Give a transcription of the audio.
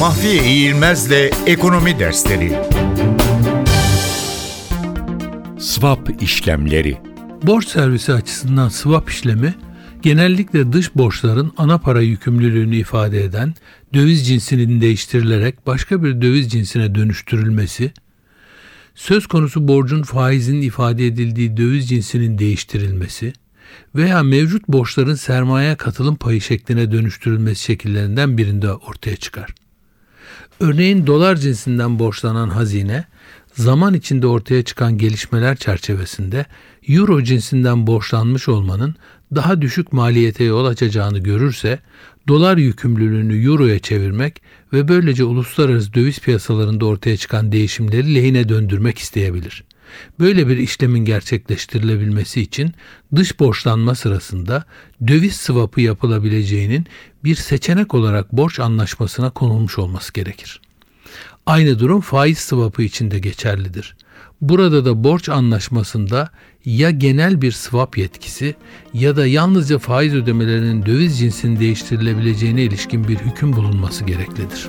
Mahfiye İğilmez'le Ekonomi Dersleri Swap işlemleri Borç servisi açısından swap işlemi genellikle dış borçların ana para yükümlülüğünü ifade eden döviz cinsinin değiştirilerek başka bir döviz cinsine dönüştürülmesi, söz konusu borcun faizin ifade edildiği döviz cinsinin değiştirilmesi veya mevcut borçların sermaye katılım payı şekline dönüştürülmesi şekillerinden birinde ortaya çıkar. Örneğin dolar cinsinden borçlanan hazine, zaman içinde ortaya çıkan gelişmeler çerçevesinde euro cinsinden borçlanmış olmanın daha düşük maliyete yol açacağını görürse, dolar yükümlülüğünü euroya çevirmek ve böylece uluslararası döviz piyasalarında ortaya çıkan değişimleri lehine döndürmek isteyebilir. Böyle bir işlemin gerçekleştirilebilmesi için dış borçlanma sırasında döviz swap'ı yapılabileceğinin bir seçenek olarak borç anlaşmasına konulmuş olması gerekir. Aynı durum faiz swap'ı için de geçerlidir. Burada da borç anlaşmasında ya genel bir swap yetkisi ya da yalnızca faiz ödemelerinin döviz cinsinin değiştirilebileceğine ilişkin bir hüküm bulunması gereklidir.